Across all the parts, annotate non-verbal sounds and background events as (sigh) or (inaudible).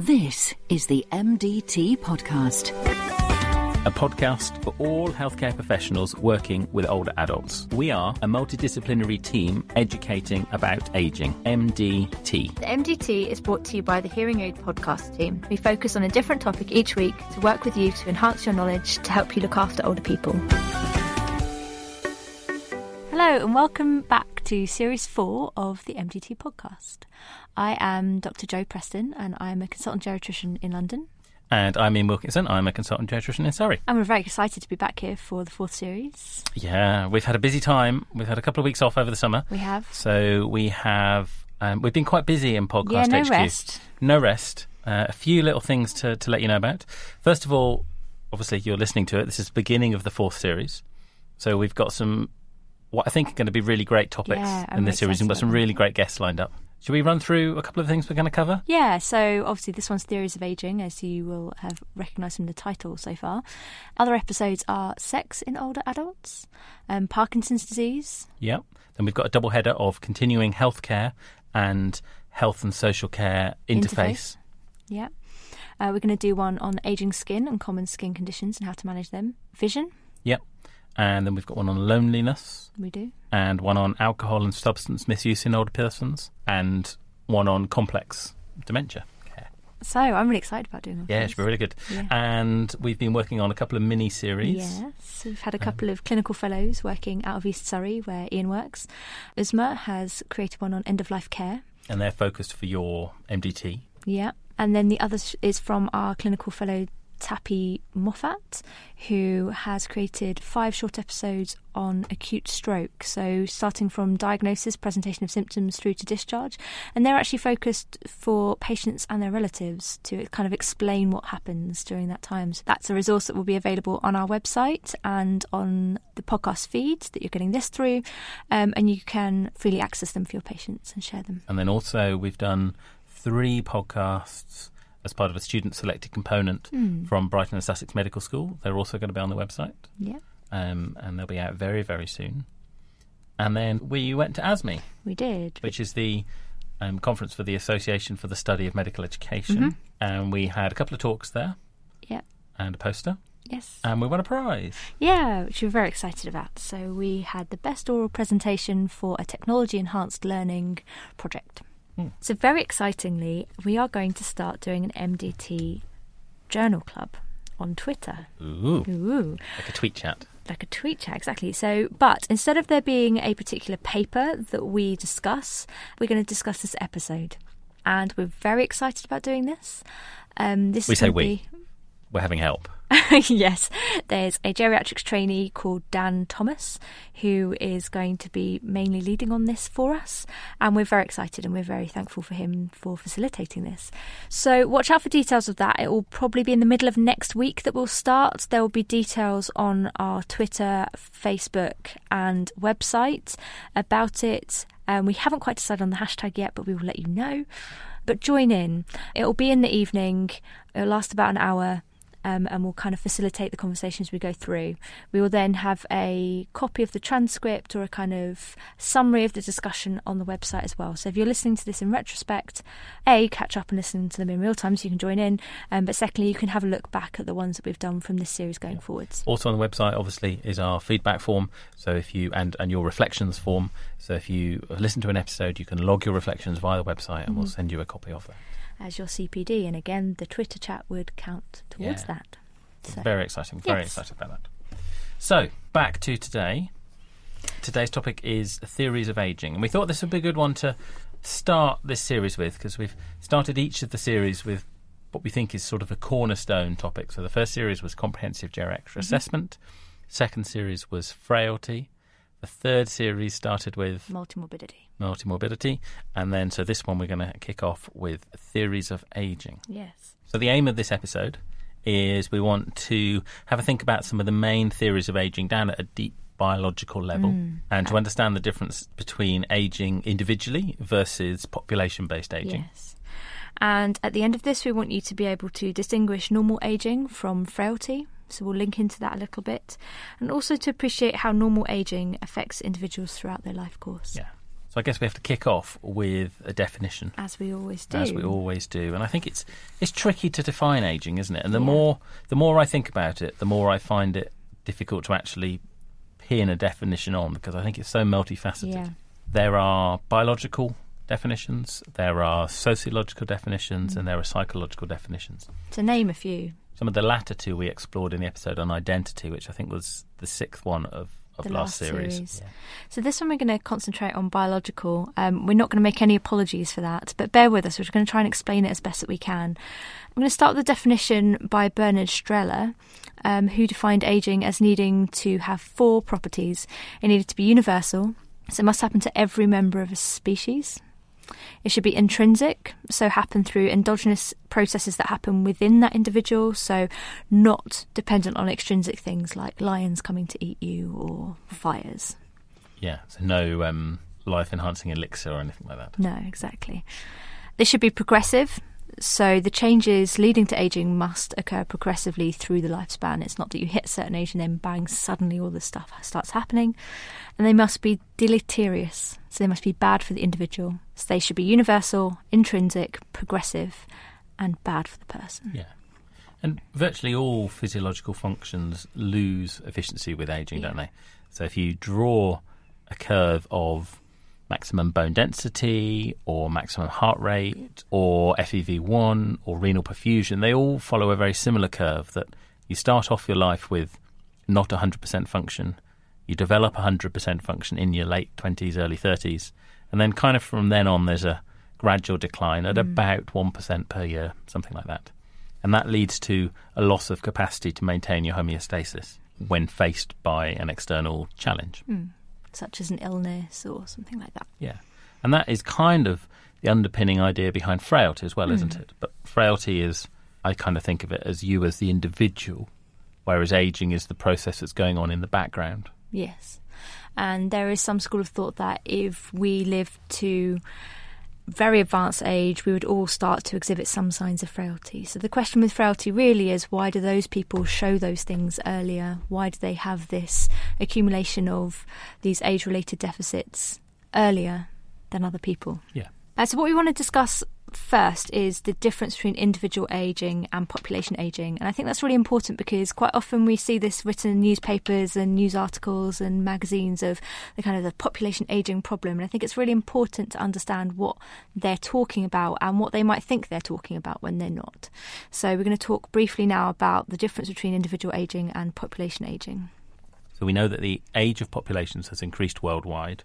This is the MDT Podcast. a podcast for all healthcare professionals working with older adults. We are a multidisciplinary team educating about aging, MDT. The MDT is brought to you by the Hearing Aid podcast team. We focus on a different topic each week to work with you to enhance your knowledge to help you look after older people. Hello, and welcome back to series four of the MDT podcast. I am Dr. Jo Preston, and I'm a consultant geriatrician in London. And I'm Iain Wilkinson. I'm a consultant geriatrician in Surrey. And we're very excited to be back here for the fourth series. Yeah, we've had a busy time. We've had a couple of weeks off over the summer. We have. So we have, um, we've been quite busy in podcast Yeah, no HQ. rest. No rest. Uh, a few little things to, to let you know about. First of all, obviously you're listening to it. This is the beginning of the fourth series. So we've got some, what I think are going to be really great topics Yeah, in this series. We've got some really great guests lined up. Should we run through a couple of things we're going to cover? Yeah, so obviously this one's Theories of Aging, as you will have recognised from the title so far. Other episodes are Sex in Older Adults, um, Parkinson's Disease, Yep. Then we've got a double header of continuing healthcare and health and social care interface. yeah. Uh, we're going to do one on ageing skin and common skin conditions and how to manage them. Vision, Yep. And then we've got one on loneliness we do. and one on alcohol and substance misuse in older persons and one on complex dementia. So I'm really excited about doing all Yeah, it should be really good. Yeah. And we've been working on a couple of mini series. Yes, we've had a um, couple of clinical fellows working out of East Surrey, where Iain works. Usma has created one on end of life care. And they're focused for your MDT. Yeah. And then the other is from our clinical fellow Tappy Moffat, who has created five short episodes on acute stroke. So, starting from diagnosis, presentation of symptoms through to discharge. And they're actually focused for patients and their relatives to kind of explain what happens during that time. So, that's a resource that will be available on our website and on the podcast feed that you're getting this through. Um, and you can freely access them for your patients and share them. And then also we've done three podcasts as part of a student selected component Hmm. from Brighton and Sussex Medical School. They're also going to be on the website. Yeah, um, and they'll be out very, very soon. And then we went to ASME, we did. which is the um, conference for the Association for the Study of Medical Education, and we had a couple of talks there Yeah. and a poster, Yes. and we won a prize. Yeah, which we're very excited about. So we had the best oral presentation for a technology enhanced learning project. So very excitingly, we are going to start doing an MDT journal club on Twitter. Ooh, Ooh, like a tweet chat. like a tweet chat, exactly. So, but instead of there being a particular paper that we discuss, we're going to discuss this episode, and we're very excited about doing this. Um, this We say we. be- We're having help. (laughs) yes, there's a geriatrics trainee called Dan Thomas who is going to be mainly leading on this for us, and we're very excited and we're very thankful for him for facilitating this. So, watch out for details of that. It will probably be in the middle of next week that we'll start. There will be details on our Twitter, Facebook, and website about it. Um, we haven't quite decided on the hashtag yet, but we will let you know. But join in. It will be in the evening. It'll last about an hour um, and we'll kind of facilitate the conversations we go through. We will then have a copy of the transcript or a kind of summary of the discussion on the website as well. So if you're listening to this in retrospect, A, catch up and listen to them in real time so you can join in, um, but secondly, you can have a look back at the ones that we've done from this series going forwards. Also on the website, obviously, is our feedback form. So if you and and your reflections form. So if you listen to an episode, you can log your reflections via the website, and we'll send you a copy of that. As your CPD, and again, the Twitter chat would count towards Yeah. that. So, Very exciting. Very Yes. excited about that. So, back to today. Today's topic is theories of aging. And we thought this would be a good one to start this series with because we've started each of the series with what we think is sort of a cornerstone topic. So, the first series was comprehensive geriatric mm-hmm. assessment, second series was frailty, the third series started with multimorbidity. multimorbidity, and then so this one we're going to kick off with theories of aging. Yes. So the aim of this episode is we want to have a think about some of the main theories of aging down at a deep biological level mm. and to understand the difference between aging individually versus population based aging. Yes. And at the end of this, we want you to be able to distinguish normal aging from frailty. So we'll link into that a little bit. And also to appreciate how normal aging affects individuals throughout their life course. Yeah. So I guess we have to kick off with a definition, As we always do. as we always do. And I think it's it's tricky to define aging, isn't it? And the Yeah. more the more I think about it, the more I find it difficult to actually pin a definition on because I think it's so multifaceted. Yeah. There are biological definitions, there are sociological definitions, Mm. and there are psychological definitions. To name a few. Some of the latter two we explored in the episode on identity, which I think was the sixth one of, of The last, last series. series. Yeah. So this one we're going to concentrate on biological. Um, we're not going to make any apologies for that, but bear with us. We're going to try and explain it as best that we can. I'm going to start with the definition by Bernard Strehler, um, who defined aging as needing to have four properties. It needed to be universal, so it must happen to every member of a species. It should be intrinsic, so happen through endogenous processes that happen within that individual, so not dependent on extrinsic things like lions coming to eat you or fires. Yeah, so no um, life enhancing elixir or anything like that. No, exactly. This should be progressive. So the changes leading to aging must occur progressively through the lifespan. It's not that you hit a certain age and then bang, suddenly all this stuff starts happening. And they must be deleterious. So they must be bad for the individual. So they should be universal, intrinsic, progressive, and bad for the person. Yeah. And virtually all physiological functions lose efficiency with aging, don't they? So if you draw a curve of maximum bone density or maximum heart rate or FEV1 or renal perfusion, they all follow a very similar curve that you start off your life with not 100% function, you develop 100% function in your late 20s, early 30s, and then kind of from then on there's a gradual decline at mm. about 1% per year, something like that. And that leads to a loss of capacity to maintain your homeostasis when faced by an external challenge. Mm. Such as an illness or something like that. Yeah. And that is kind of the underpinning idea behind frailty as well, isn't hmm. it? But frailty is, I kind of think of it as you as the individual, whereas aging is the process that's going on in the background. Yes. And there is some school of thought that if we live to very advanced age, we would all start to exhibit some signs of frailty. So the question with frailty really is why do those people show those things earlier? Why do they have this accumulation of these age related deficits earlier than other people? Yeah. Uh, so, what we want to discuss first is the difference between individual aging and population aging. And I think that's really important because quite often we see this written in newspapers and news articles and magazines of the kind of the population aging problem. And I think it's really important to understand what they're talking about and what they might think they're talking about when they're not. So, we're going to talk briefly now about the difference between individual aging and population aging. So we know that the age of populations has increased worldwide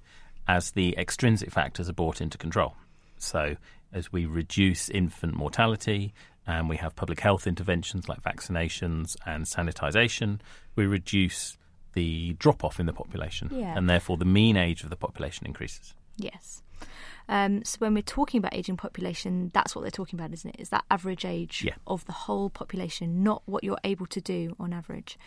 as the extrinsic factors are brought into control. So as we reduce infant mortality and we have public health interventions like vaccinations and sanitisation, we reduce the drop off in the population Yeah. and therefore the mean age of the population increases. Yes. Um, so when we're talking about aging population, that's what they're talking about, isn't it? Is that average age Yeah. of the whole population, not what you're able to do on average.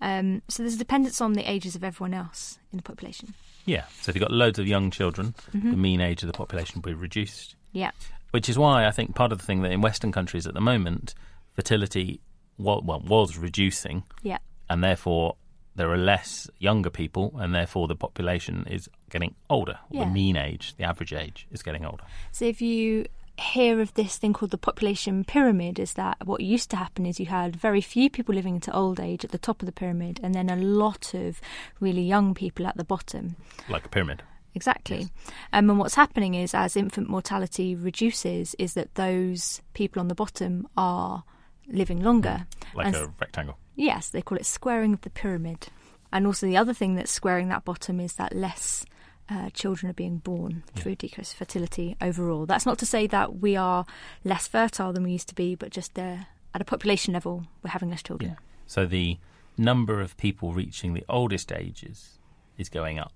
Um, so there's a dependence on the ages of everyone else in the population. Yeah. So if you've got loads of young children, the mean age of the population will be reduced. Yeah. which is why I think part of the thing that in Western countries at the moment, fertility well, well was reducing, Yeah. and therefore there are less younger people, and therefore the population is getting older. Yeah. The mean age, the average age, is getting older. So if you hear of this thing called the population pyramid, is that what used to happen is you had very few people living into old age at the top of the pyramid, and then a lot of really young people at the bottom. Like a pyramid. Exactly. Um, and what's happening is, as infant mortality reduces, is that those people on the bottom are living longer. Like And- a rectangle. Yes, they call it squaring of the pyramid. And also, the other thing that's squaring that bottom is that less uh, children are being born through decreased fertility overall. That's not to say that we are less fertile than we used to be, but just uh, at a population level, we're having less children. So the number of people reaching the oldest ages is going up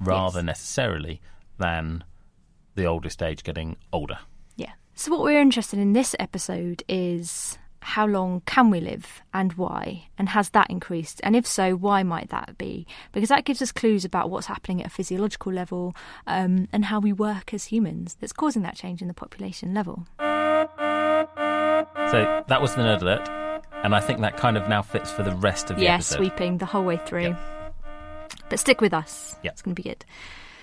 rather Yes. necessarily than the oldest age getting older. Yeah. So, what we're interested in this episode is how long can we live and why? And has that increased? And if so, why might that be? Because that gives us clues about what's happening at a physiological level um, and how we work as humans that's causing that change in the population level. So that was the nerd alert, and I think that kind of now fits for the rest of the Yeah, episode. sweeping the whole way through. But stick with us. Yeah. It's going to be good.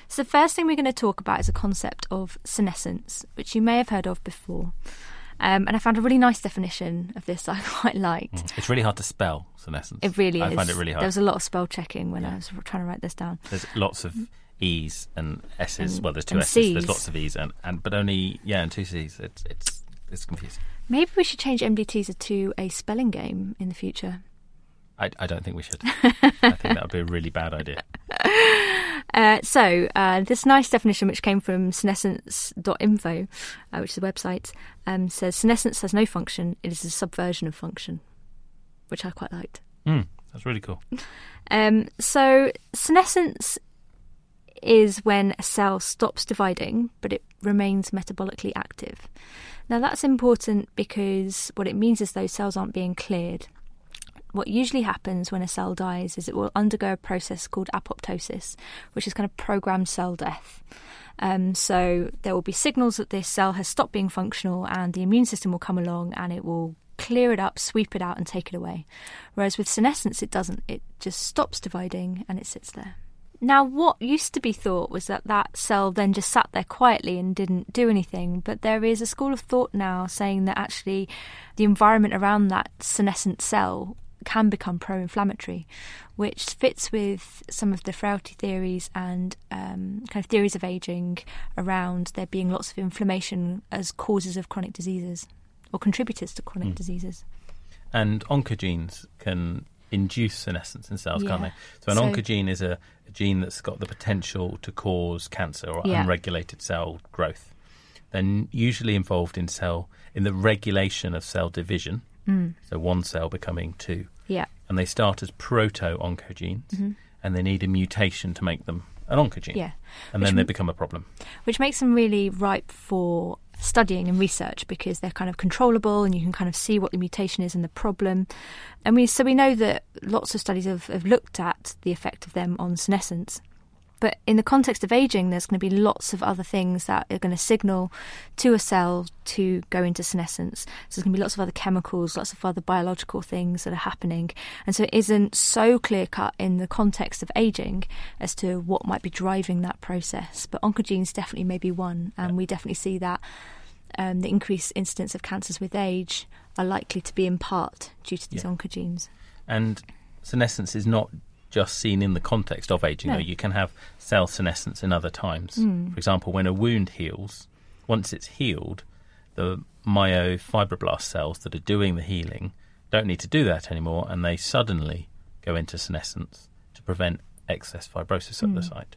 So, the first thing we're going to talk about is a concept of senescence, which you may have heard of before. Um, and I found a really nice definition of this (laughs) I quite liked. It's really hard to spell senescence. It really I is. I find it really hard. There was a lot of spell checking when I was trying to write this down. There's lots of E's and S's. And- well, there's two S's. There's lots of E's and, and but only yeah, and two C's. It's it's it's confusing. Maybe we should change MDTs to a spelling game in the future. I, I don't think we should. (laughs) I think that would be a really bad idea. (laughs) Uh, so, uh, this nice definition, which came from senescence.info, uh, which is a website, um, says senescence has no function, it is a subversion of function, which I quite liked. Mm, that's really cool. (laughs) Um, so, senescence is when a cell stops dividing, but it remains metabolically active. Now, that's important because what it means is those cells aren't being cleared. What usually happens when a cell dies is it will undergo a process called apoptosis, which is kind of programmed cell death. Um, so there will be signals that this cell has stopped being functional, and the immune system will come along and it will clear it up, sweep it out, and take it away. Whereas with senescence, it doesn't. It just stops dividing and it sits there. Now, what used to be thought was that that cell then just sat there quietly and didn't do anything, but there is a school of thought now saying that actually the environment around that senescent cell can become pro inflammatory, which fits with some of the frailty theories and um, kind of theories of aging around there being lots of inflammation as causes of chronic diseases or contributors to chronic Mm. diseases. And oncogenes can induce senescence in cells, can't they? So an So- oncogene is a, a gene that's got the potential to cause cancer or Yeah. unregulated cell growth. They're usually involved in cell in the regulation of cell division. Mm. So one cell becoming two, Yeah. and they start as proto-oncogenes, Mhm. and they need a mutation to make them an oncogene, Yeah. and Which then they become a problem. which makes them really ripe for studying and research because they're kind of controllable and you can kind of see what the mutation is and the problem. And we so we know that lots of studies have, have looked at the effect of them on senescence. But in the context of aging, there's going to be lots of other things that are going to signal to a cell to go into senescence. So there's going to be lots of other chemicals, lots of other biological things that are happening. And so it isn't so clear cut in the context of aging as to what might be driving that process. But oncogenes definitely may be one. And we definitely see that um, the increased incidence of cancers with age are likely to be in part due to these Yeah. oncogenes. And senescence is not just seen in the context of aging. No. You can have cell senescence in other times. Mm. For example, when a wound heals, once it's healed, the myofibroblast cells that are doing the healing don't need to do that anymore, and they suddenly go into senescence to prevent excess fibrosis at the Mm. site.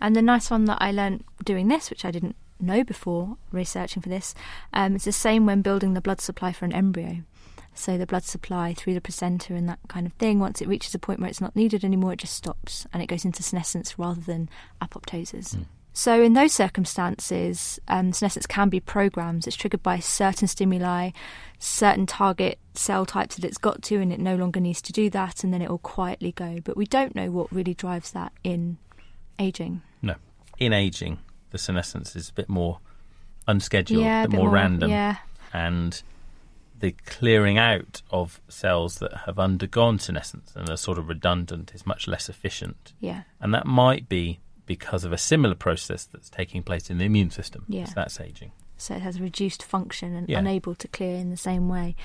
And the nice one that I learnt doing this, which I didn't know before researching for this, um, it's the same when building the blood supply for an embryo. So the blood supply through the placenta and that kind of thing, once it reaches a point where it's not needed anymore, it just stops and it goes into senescence rather than apoptosis. Mm. So in those circumstances, um, senescence can be programmed. It's triggered by certain stimuli, certain target cell types that it's got to, and it no longer needs to do that, and then it will quietly go. But we don't know what really drives that in aging. No. In aging, the senescence is a bit more unscheduled, yeah, a bit bit more, random. Yeah, and the clearing out of cells that have undergone senescence and are sort of redundant is much less efficient. yeah. And that might be because of a similar process that's taking place in the immune system. Yeah. So that's aging. so it has reduced function and Yeah. unable to clear in the same way.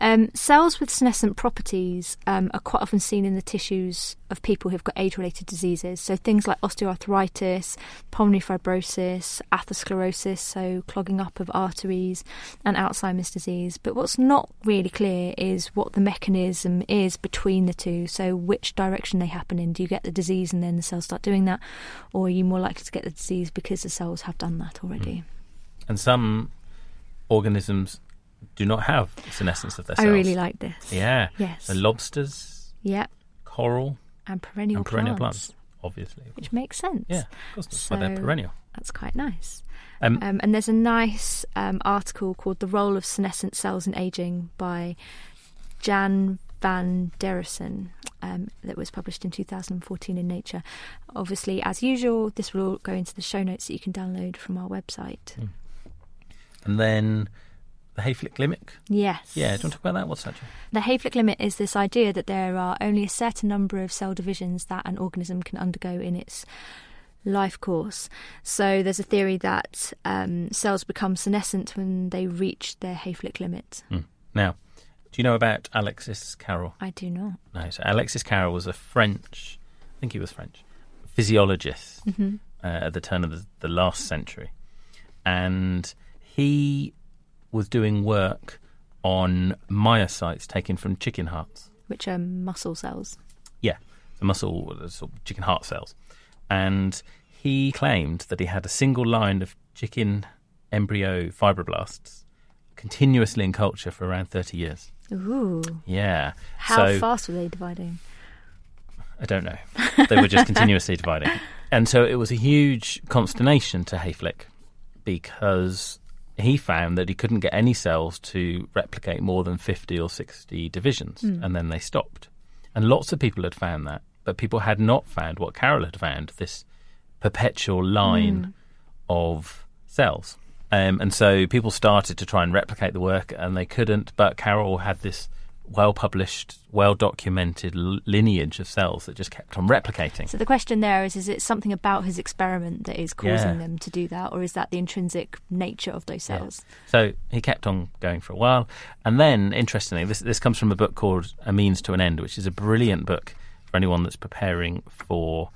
Um, cells with senescent properties um, are quite often seen in the tissues of people who've got age-related diseases. So things like osteoarthritis, pulmonary fibrosis, atherosclerosis, so clogging up of arteries, and Alzheimer's disease. But what's not really clear is what the mechanism is between the two. So which direction they happen in. Do you get the disease and then the cells start doing that, or are you more likely to get the disease because the cells have done that already? And some organisms do not have senescence of their cells. I really like this. Yeah. Yes. So lobsters, Yep. coral, And perennial, and perennial plants, plants, obviously. Which makes sense. Yeah, of course, that's why they're perennial. That's quite nice. Um, Um, and there's a nice um, article called The Role of Senescent Cells in Aging by Jan van Deursen um, that was published in 2014 in Nature. Obviously, as usual, this will all go into the show notes that you can download from our website. Mm. and then the Hayflick limit. Yes. Yeah, do you want to talk about that? What's that? The Hayflick limit is this idea that there are only a certain number of cell divisions that an organism can undergo in its life course. So there's a theory that um, cells become senescent when they reach their Hayflick limit. Mm. Now, do you know about Alexis Carrel? I do not. No. So Alexis Carrel was a French, I think he was French, physiologist hmm uh, at the turn of the, the last century, and he was doing work on myocytes taken from chicken hearts. Which are muscle cells. Yeah, the muscle, the sort of chicken heart cells. And he claimed that he had a single line of chicken embryo fibroblasts continuously in culture for around 30 years. Ooh. Yeah. How so, fast were they dividing? I don't know. They were just (laughs) continuously dividing. And so it was a huge consternation to Hayflick because he found that he couldn't get any cells to replicate more than 50 or 60 divisions, and then they stopped. And lots of people had found that, but people had not found what Carrel had found this perpetual line of cells. Um, and so people started to try and replicate the work, and they couldn't. But Carrel had this well published, well documented lineage of cells that just kept on replicating. So the question there is: Is it something about his experiment that is causing Yeah. them to do that, or is that the intrinsic nature of those Yeah. cells? So he kept on going for a while. And then, interestingly, this, this comes from a book called A Means to an End, which is a brilliant book for anyone that's preparing for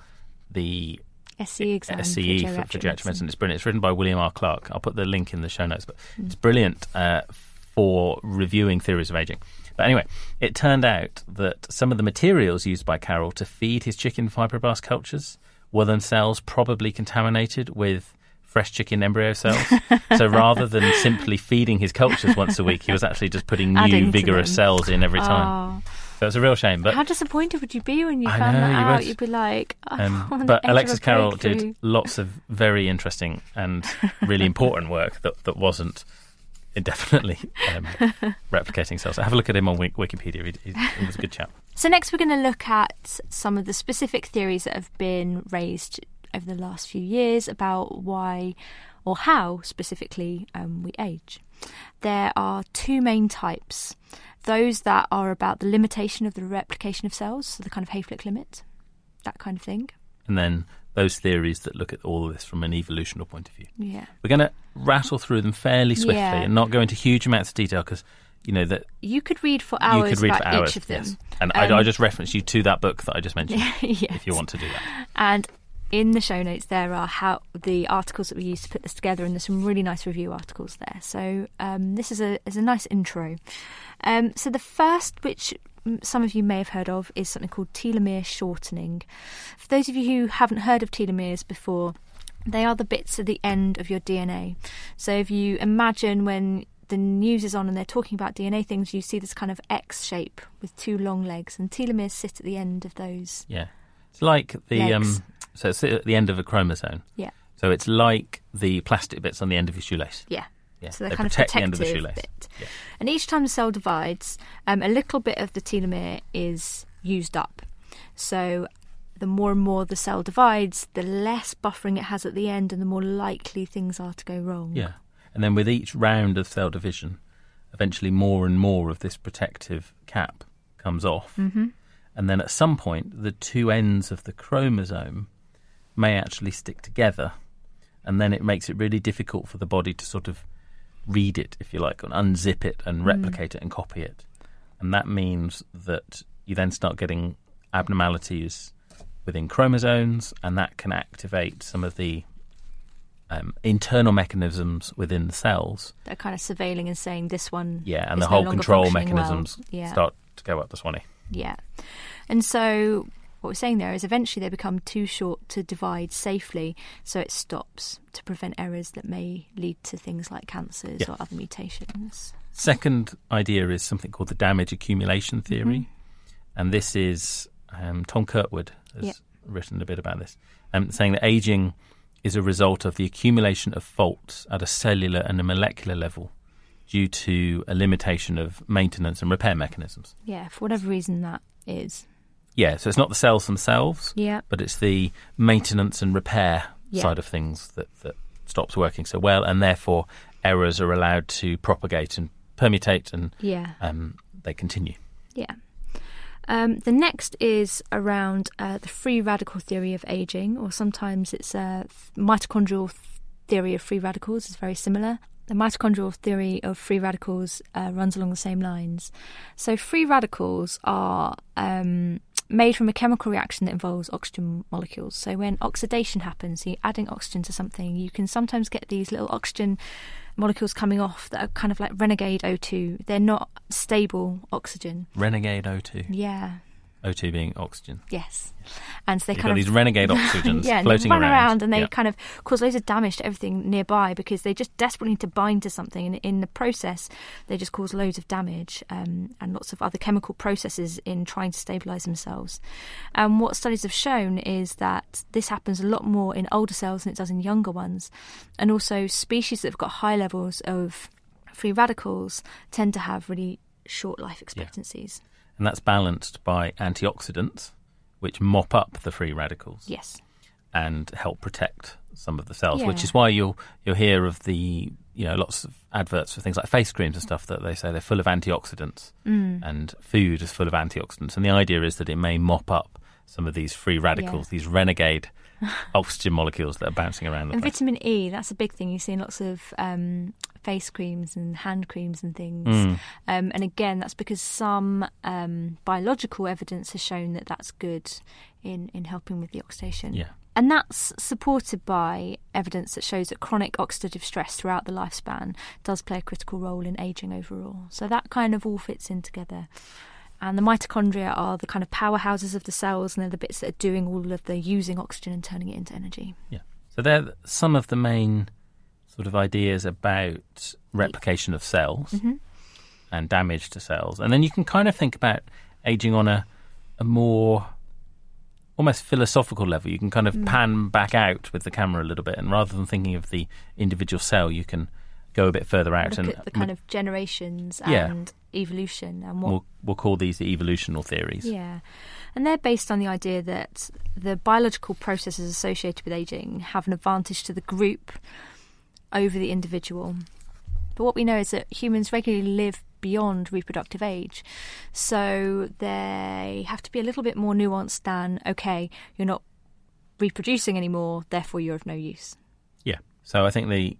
the SCE exam SCE for for, for geriatric medicine. It's brilliant. It's written by William R. Clark. I'll put the link in the show notes, but it's brilliant uh, for reviewing theories of aging. But anyway, it turned out that some of the materials used by Carrel to feed his chicken fibroblast cultures were themselves probably contaminated with fresh chicken embryo cells. (laughs) so rather than simply feeding his cultures once a week, he was actually just putting new vigorous cells in every time. Oh, So it's a real shame. But how disappointed would you be when you I found know, that you out? would. You'd be like, oh, Um, (laughs) but edge of a Alexis Carrel did lots of very interesting and really (laughs) important work that, that wasn't indefinitely um, (laughs) replicating cells. So have a look at him on Wikipedia. He, he, he was a good chap. So next, we're going to look at some of the specific theories that have been raised over the last few years about why or how specifically um, we age. There are two main types. Those that are about the limitation of the replication of cells, so the kind of Hayflick limit, that kind of thing. And then those theories that look at all of this from an evolutional point of view. Yeah. We're going to rattle through them fairly swiftly Yeah. and not go into huge amounts of detail because, you know, that You could read for hours you could read about for hours. each of them. yes. And Um, I, I just reference you to that book that I just mentioned (laughs) yes. if you want to do that. And in the show notes, there are how the articles that we used to put this together, and there's some really nice review articles there. So um, this is a is a nice intro. Um, so the first, which some of you may have heard of, is something called telomere shortening. For those of you who haven't heard of telomeres before, they are the bits at the end of your DNA. So if you imagine when the news is on and they're talking about DNA things, you see this kind of X shape with two long legs, and telomeres sit at the end of those. Yeah. It's like the Legs. um so it's at the end of a chromosome. Yeah. So it's like the plastic bits on the end of your shoelace. Yeah. Yeah. So they're they kind of the end of the protective shoelace. bit. Yeah. And each time the cell divides, um, a little bit of the telomere is used up. So the more and more the cell divides, the less buffering it has at the end, and the more likely things are to go wrong. Yeah. And then with each round of cell division, eventually more and more of this protective cap comes off. Mm-hmm. And then at some point, the two ends of the chromosome may actually stick together. And then it makes it really difficult for the body to sort of read it, if you like, and unzip it and replicate it and copy it. And that means that you then start getting abnormalities within chromosomes, and that can activate some of the um, internal mechanisms within the cells. They're kind of surveilling and saying this one. Yeah, and the whole longer control functioning well. mechanisms Yeah. start to go up the swanny. Yeah. And so what we're saying there is eventually they become too short to divide safely, so it stops to prevent errors that may lead to things like cancers Yeah. or other mutations. Second idea is something called the damage accumulation theory, Mm-hmm. and this is um, Tom Kirkwood has Yeah. written a bit about this, um, saying that aging is a result of the accumulation of faults at a cellular and a molecular level due to a limitation of maintenance and repair mechanisms. Yeah, for whatever reason that is. Yeah, so it's not the cells themselves, Yeah. but it's the maintenance and repair Yeah. side of things that, that stops working so well, and therefore errors are allowed to propagate and permutate, and Yeah. um, they continue. Yeah. Um, the next is around uh, the free radical theory of aging, or sometimes it's a mitochondrial theory of free radicals. is very similar. The mitochondrial theory of free radicals uh, runs along the same lines. So, free radicals are um, made from a chemical reaction that involves oxygen molecules. So, when oxidation happens, so you're adding oxygen to something, you can sometimes get these little oxygen molecules coming off that are kind of like renegade O2. They're not stable oxygen. Renegade O2. Yeah. O2 being oxygen. Yes, and so they You've kind of these renegade (laughs) oxygens yeah, floating run around. and they Yeah. kind of cause loads of damage to everything nearby because they just desperately need to bind to something, and in the process, they just cause loads of damage um, and lots of other chemical processes in trying to stabilize themselves. And what studies have shown is that this happens a lot more in older cells than it does in younger ones, and also species that have got high levels of free radicals tend to have really short life expectancies. And that's balanced by antioxidants, which mop up the free radicals Yes. and help protect some of the cells. Which is why you'll you'll hear of the you know lots of adverts for things like face creams and stuff that they say they're full of antioxidants Mm. and food is full of antioxidants. And the idea is that it may mop up some of these free radicals, these renegade (laughs) oxygen molecules that are bouncing around the And place. vitamin E, that's a big thing. You see in lots of um, face creams and hand creams and things. Mm. Um, and again, that's because some um, biological evidence has shown that that's good in, in helping with the oxidation. Yeah. And that's supported by evidence that shows that chronic oxidative stress throughout the lifespan does play a critical role in aging overall. So that kind of all fits in together. And the mitochondria are the kind of powerhouses of the cells, and they're the bits that are doing all of the using oxygen and turning it into energy. Yeah. So they're some of the main sort of ideas about replication of cells Mhm. and damage to cells. And then you can kind of think about aging on a, a more almost philosophical level. You can kind of pan back out with the camera a little bit, and rather than thinking of the individual cell, you can go a bit further out Look and at the kind of generations Yeah. and evolution and what we'll, we'll call these the evolutional theories. Yeah. And they're based on the idea that the biological processes associated with aging have an advantage to the group over the individual. But what we know is that humans regularly live beyond reproductive age. So they have to be a little bit more nuanced than, okay, you're not reproducing anymore, therefore you're of no use. Yeah. So I think the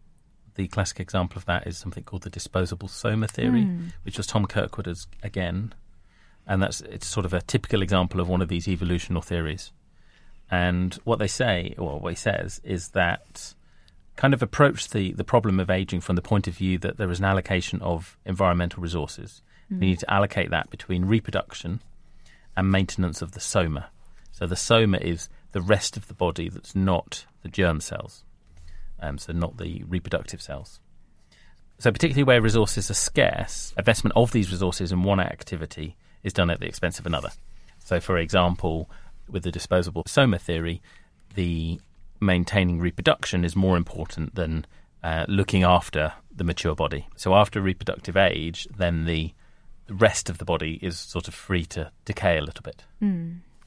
the classic example of that is something called the disposable soma theory, hmm. which was Tom Kirkwood's again, and that's it's sort of a typical example of one of these evolutional theories. And what they say, or what he says, is that kind of approach the, the problem of aging from the point of view that there is an allocation of environmental resources. Hmm. We need to allocate that between reproduction and maintenance of the soma. So the soma is the rest of the body that's not the germ cells, um, so not the reproductive cells. So particularly where resources are scarce, investment of these resources in one activity is done at the expense of another. So, for example, with the disposable soma theory, the maintaining reproduction is more important than uh, looking after the mature body. So, after reproductive age, then the rest of the body is sort of free to decay a little bit.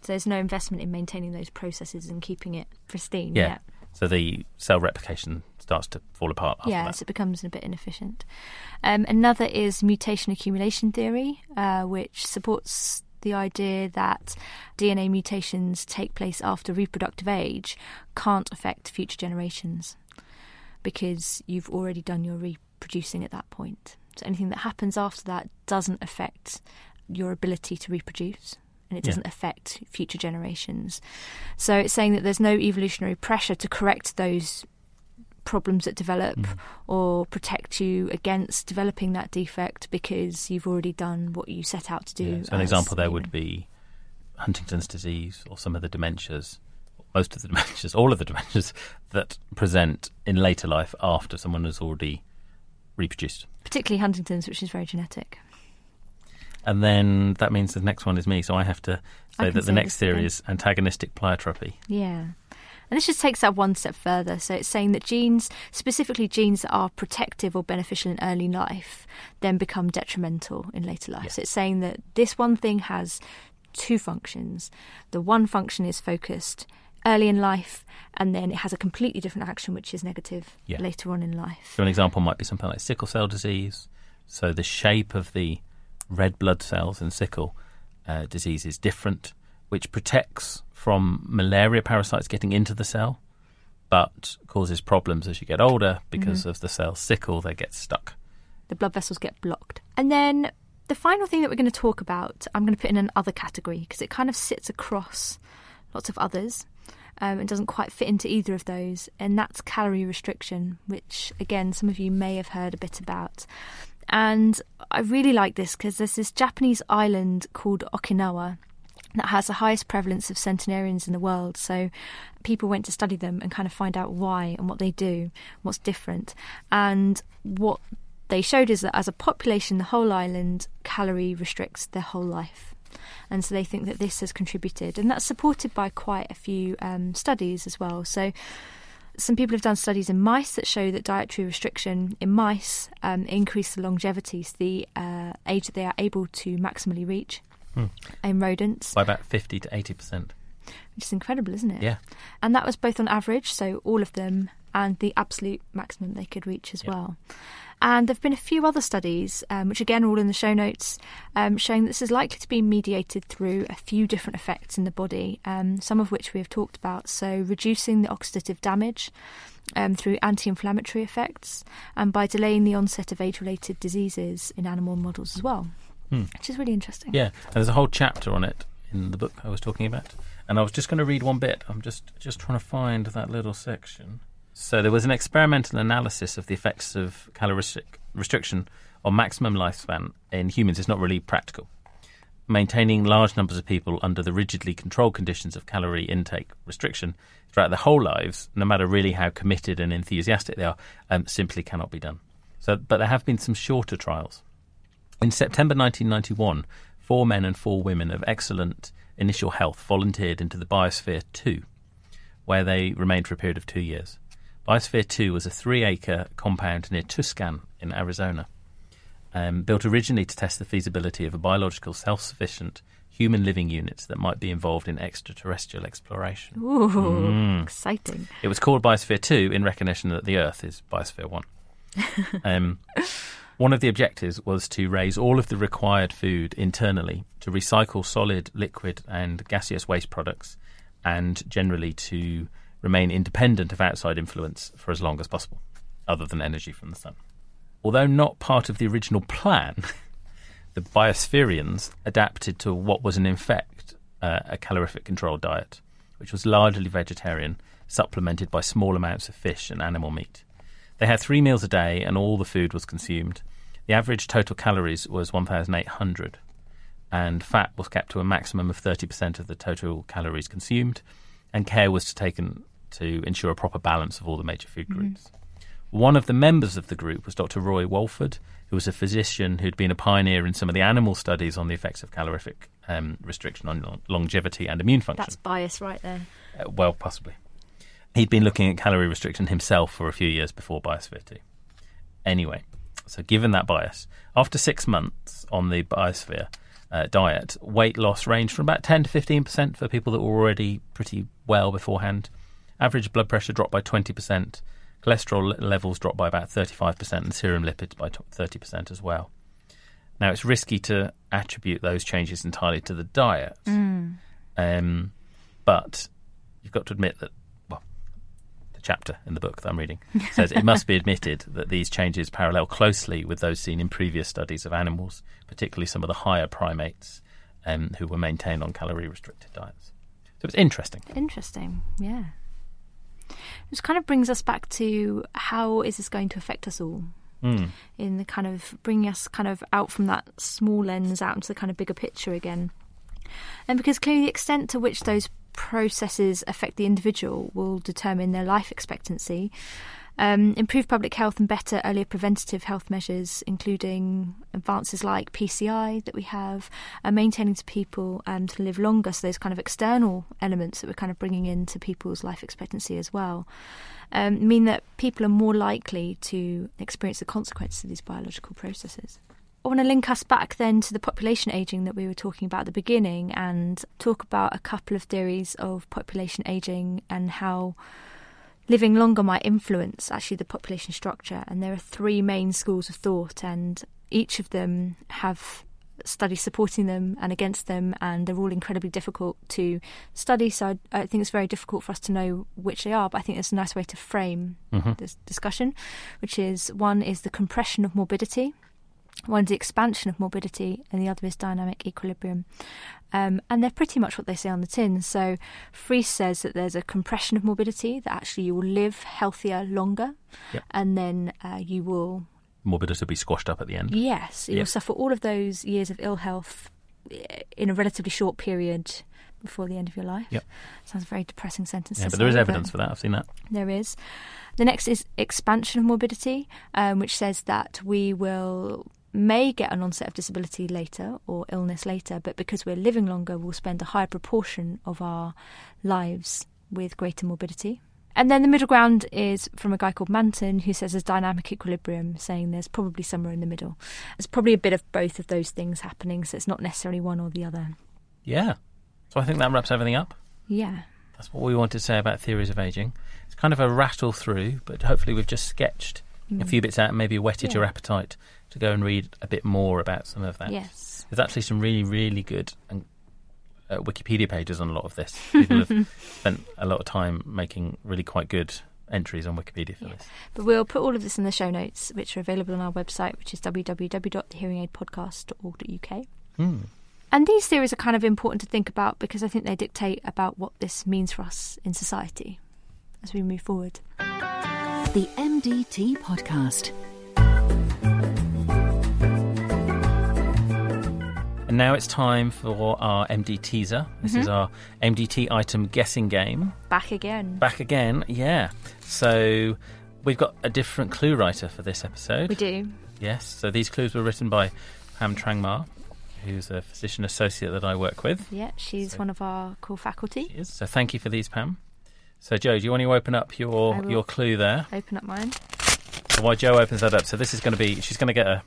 So there's no investment in maintaining those processes and keeping it pristine. Yeah. yet. So the cell replication starts to fall apart after yeah, so it becomes a bit inefficient. Um, another is mutation accumulation theory, uh, which supports the idea that DNA mutations take place after reproductive age can't affect future generations because you've already done your reproducing at that point. So anything that happens after that doesn't affect your ability to reproduce. And it doesn't affect future generations. So it's saying that there's no evolutionary pressure to correct those problems that develop Mm-hmm. or protect you against developing that defect because you've already done what you set out to do. Yeah, So an as, example there would know. be Huntington's disease or some of the dementias, most of the (laughs) dementias, all of the dementias that present in later life after someone has already reproduced. particularly Huntington's, which is very genetic. And then that means the next one is me, so I have to say that the next theory is antagonistic pleiotropy. Yeah. And this just takes that one step further. So it's saying that genes, specifically genes that are protective or beneficial in early life, then become detrimental in later life. Yeah. So it's saying that this one thing has two functions. The one function is focused early in life, and then it has a completely different action, which is negative Yeah. later on in life. So an example might be something like sickle cell disease. So the shape of the red blood cells in sickle uh, disease is different, which protects from malaria parasites getting into the cell, but causes problems as you get older because Mm-hmm. of the cell's sickle, they get stuck. the blood vessels get blocked. And then the final thing that we're going to talk about, I'm going to put in another category because it kind of sits across lots of others. Um, it doesn't quite fit into either of those, and that's calorie restriction, which again some of you may have heard a bit about. And I really like this because there's this Japanese island called Okinawa that has the highest prevalence of centenarians in the world. So people went to study them and kind of find out why and what they do, what's different. And what they showed is that as a population, the whole island calorie restricts their whole life. And so they think that this has contributed. And that's supported by quite a few um, studies as well. So some people have done studies in mice that show that dietary restriction in mice um, increase the longevity, so the uh, age that they are able to maximally reach. In rodents, By about 50 to 80%. which is incredible, isn't it? Yeah. And that was both on average, so all of them, and the absolute maximum they could reach as Yeah. well. And there have been a few other studies, um, which again are all in the show notes, um, showing this is likely to be mediated through a few different effects in the body, um, some of which we have talked about. So, reducing the oxidative damage um, through anti inflammatory effects, and by delaying the onset of age related diseases in animal models as well, Hmm. which is really interesting. Yeah, and there's a whole chapter on it in the book I was talking about. And I was just going to read one bit. I'm just just trying to find that little section. So there was an experimental analysis of the effects of calorie restric- restriction on maximum lifespan in humans It's not really practical. Maintaining large numbers of people under the rigidly controlled conditions of calorie intake restriction throughout their whole lives, no matter really how committed and enthusiastic they are, um, simply cannot be done. So, but there have been some shorter trials. In September 1991, four men and four women of excellent initial health volunteered into the Biosphere 2, where they remained for a period of two years. Biosphere 2 was a three acre compound near Tucson in Arizona, um, built originally to test the feasibility of a biological self sufficient human living unit that might be involved in extraterrestrial exploration. Ooh, Mm. exciting. It was called Biosphere 2 in recognition that the Earth is Biosphere 1. (laughs) um, one of the objectives was to raise all of the required food internally to recycle solid, liquid, and gaseous waste products and generally to remain independent of outside influence for as long as possible, other than energy from the sun. Although not part of the original plan, (laughs) the biospherians adapted to what was, in effect, uh, a calorific controlled diet, which was largely vegetarian, supplemented by small amounts of fish and animal meat. They had three meals a day, and all the food was consumed. The average total calories was 1,800, and fat was kept to a maximum of 30% of the total calories consumed, and care was taken to ensure a proper balance of all the major food groups. One of the members of the group was Dr. Roy Walford, who was a physician who'd been a pioneer in some of the animal studies on the effects of calorific um, restriction on longevity and immune function. That's bias right there. Uh, well, possibly. He'd been looking at calorie restriction himself for a few years before Biosphere 2. Anyway, so given that bias, after six months on the Biosphere uh, diet, weight loss ranged from about 10 to 15% for people that were already pretty well beforehand. Average blood pressure dropped by 20%, cholesterol levels dropped by about 35%, and serum lipids by 30% as well. Now, it's risky to attribute those changes entirely to the diet. Um, but you've got to admit that, well, the chapter in the book that I'm reading (laughs) says it must be admitted that these changes parallel closely with those seen in previous studies of animals, particularly some of the higher primates um, who were maintained on calorie restricted diets. So it's interesting. Interesting, yeah. Which kind of brings us back to how is this going to affect us all? Mm. In the kind of bringing us kind of out from that small lens out into the kind of bigger picture again. And because clearly the extent to which those processes affect the individual will determine their life expectancy. Um, improved public health and better earlier preventative health measures, including advances like PCI that we have, are maintaining to people um, to live longer. So those kind of external elements that we're kind of bringing into people's life expectancy as well um, mean that people are more likely to experience the consequences of these biological processes. I want to link us back then to the population ageing that we were talking about at the beginning and talk about a couple of theories of population ageing and how living longer might influence actually the population structure. And there are three main schools of thought, and each of them have studies supporting them and against them, and they're all incredibly difficult to study. So I, I think it's very difficult for us to know which they are. But I think it's a nice way to frame Mm-hmm. this discussion, which is one is the compression of morbidity, one is the expansion of morbidity, and the other is dynamic equilibrium. Um, and they're pretty much what they say on the tin. So Fries says that there's a compression of morbidity, that actually you will live healthier longer, Yep. and then uh, you will Morbidity will be squashed up at the end. Yes, you'll Yep. suffer all of those years of ill health eh, in a relatively short period before the end of your life. Yep. Sounds a very depressing sentence. Yeah, but there is evidence for that. I've seen that. There is. The next is expansion of morbidity, um, which says that we will may get an onset of disability later or illness later, but because we're living longer, we'll spend a higher proportion of our lives with greater morbidity. And then the middle ground is from a guy called Manton, who says there's dynamic equilibrium, saying there's probably somewhere in the middle. There's probably a bit of both of those things happening, so it's not necessarily one or the other. Yeah. So I think that wraps everything up. Yeah. That's what we wanted to say about theories of aging. It's kind of a rattle through, but hopefully we've just sketched a few bits out and maybe whetted your Mm. Appetite to go and read a bit more about some of that. Yes. There's actually some really, really good and uh, Wikipedia pages on a lot of this. People have (laughs) spent a lot of time making really quite good entries on Wikipedia for Yeah. this. But we'll put all of this in the show notes, which are available on our website, which is www.thehearingaidpodcast.org.uk. Hmm. And these theories are kind of important to think about because I think they dictate about what this means for us in society as we move forward. The MDT Podcast. And now it's time for our MD teaser. This Mm-hmm. is our MDT item guessing game. Back again. Back again, yeah. So we've got a different clue writer for this episode. We do. Yes. So these clues were written by Pam Trangmar, who's a physician associate that I work with. Yeah, she's So- one of our core faculty. She is. So thank you for these, Pam. So Jo, do you want to open up your your clue there? Open up mine. So while Jo opens that up, so this is going to be she's going to get a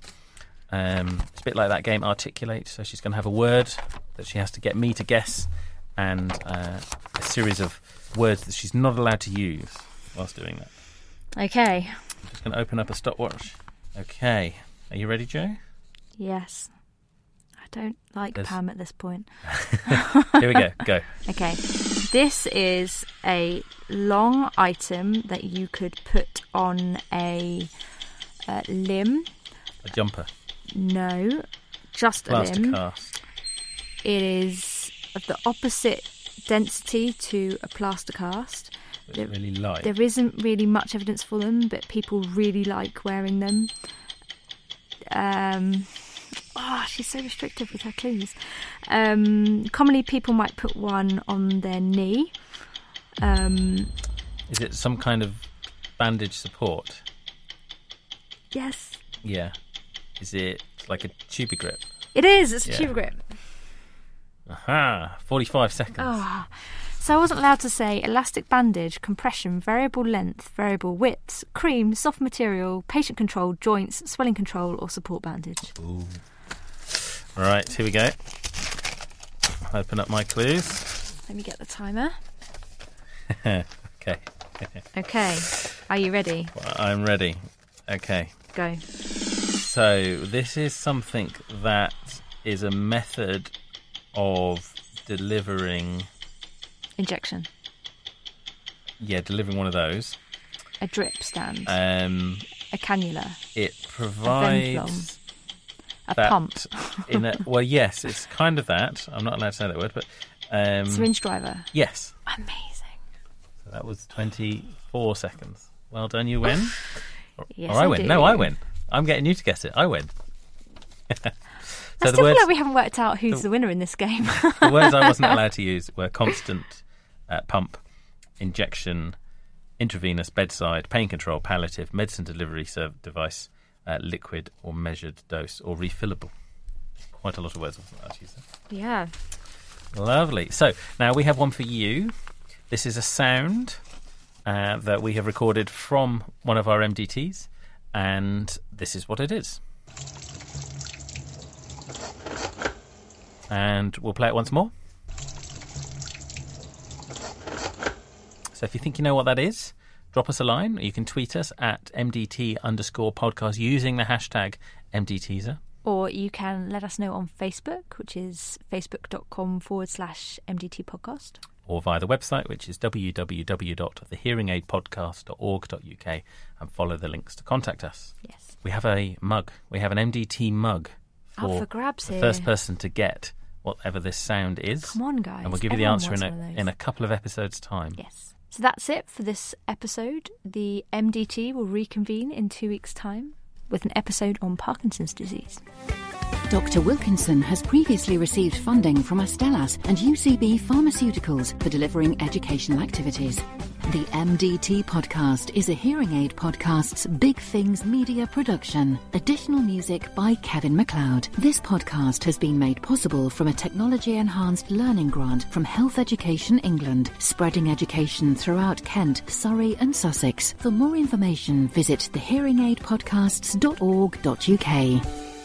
um, it's a bit like that game Articulate. So she's going to have a word that she has to get me to guess, and uh, a series of words that she's not allowed to use whilst doing that. Okay. I'm just going to open up a stopwatch. Okay, are you ready, Jo? Yes. I don't like There's- Pam at this point. (laughs) Here we go. Go. Okay. This is a long item that you could put on a uh, limb. A jumper, No, just a plaster limb. cast. It is of the opposite density to a plaster cast. It's There- really light. There isn't really much evidence for them, but people really like wearing them. Um, oh, she's so restrictive with her clues. Um, commonly, people might put one on their knee. Um, Is it some kind of bandage support? yes, Yeah. Is it like a Tubigrip? it is. It's a Yeah. Tubigrip. Aha! Forty-five seconds. Ah. So I wasn't allowed to say elastic bandage, compression, variable length, variable width, cream, soft material, patient control, joints, swelling control, or support bandage. Ooh. All right, here we go. Open up my clues. Let me get the timer. (laughs) okay, Okay, are you ready? well, I'm ready. Okay, Go. So this is something that is a method of delivering. Injection. Yeah, delivering one of those. A drip stand. Um, a cannula. it provides A that pump. (laughs) in a. Well, yes, it's kind of that. I'm not allowed to say that word, but um, Syringe driver. yes. Amazing. So that was 24 seconds. Well done, you win. Or- (laughs) Yes, or I I win. do. No, I win. I'm getting you to guess it. I win. (laughs) so I still words, feel like we haven't worked out who's the- the winner in this game. the words I wasn't (laughs) allowed to use were constant uh, pump, injection, intravenous, bedside, pain control, palliative, medicine delivery serv- device, uh, liquid or measured dose, or refillable. Quite a lot of words I wasn't allowed to use. there. yeah. Lovely. So now we have one for you. This is a sound uh, that we have recorded from one of our MDTs, and this is what it is. And we'll play it once more. So if you think you know what that is, drop us a line. You can tweet us at MDT underscore podcast using the hashtag MDTeaser. or you can let us know on Facebook, which is facebook.com forward slash MDT podcast. Or via the website, which is www.thehearingaidpodcast.org.uk, and follow the links to contact us. Yes. We have a mug. We have an MDT mug oh, Up for grabs the here. first person to get whatever this sound is. Come on, guys. And we'll give you the Everyone answer in wants one a, of in a couple of episodes' time. Yes. So that's it for this episode. The MDT will reconvene in two weeks' time with an episode on Parkinson's disease. Dr. Wilkinson has previously received funding from Astellas and UCB Pharmaceuticals for delivering educational activities. The MDT podcast is a hearing aid podcast's Big Things media production. Additional music by Kevin MacLeod. This podcast has been made possible from a technology enhanced learning grant from Health Education England, spreading education throughout Kent, Surrey, and Sussex. For more information, visit thehearingaidpodcasts.org.uk.